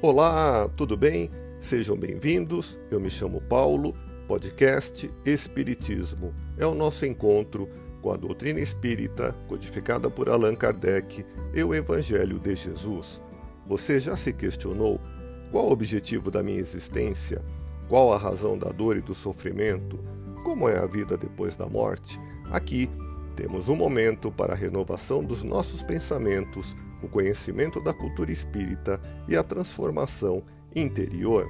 Olá, tudo bem? Sejam bem-vindos. Eu me chamo Paulo. Podcast Espiritismo é o nosso encontro com a doutrina espírita codificada por Allan Kardec e o Evangelho de Jesus. Você já se questionou qual o objetivo da minha existência? Qual a razão da dor e do sofrimento? Como é a vida depois da morte? Aqui temos um momento para a renovação dos nossos pensamentos o conhecimento da cultura espírita e a transformação interior.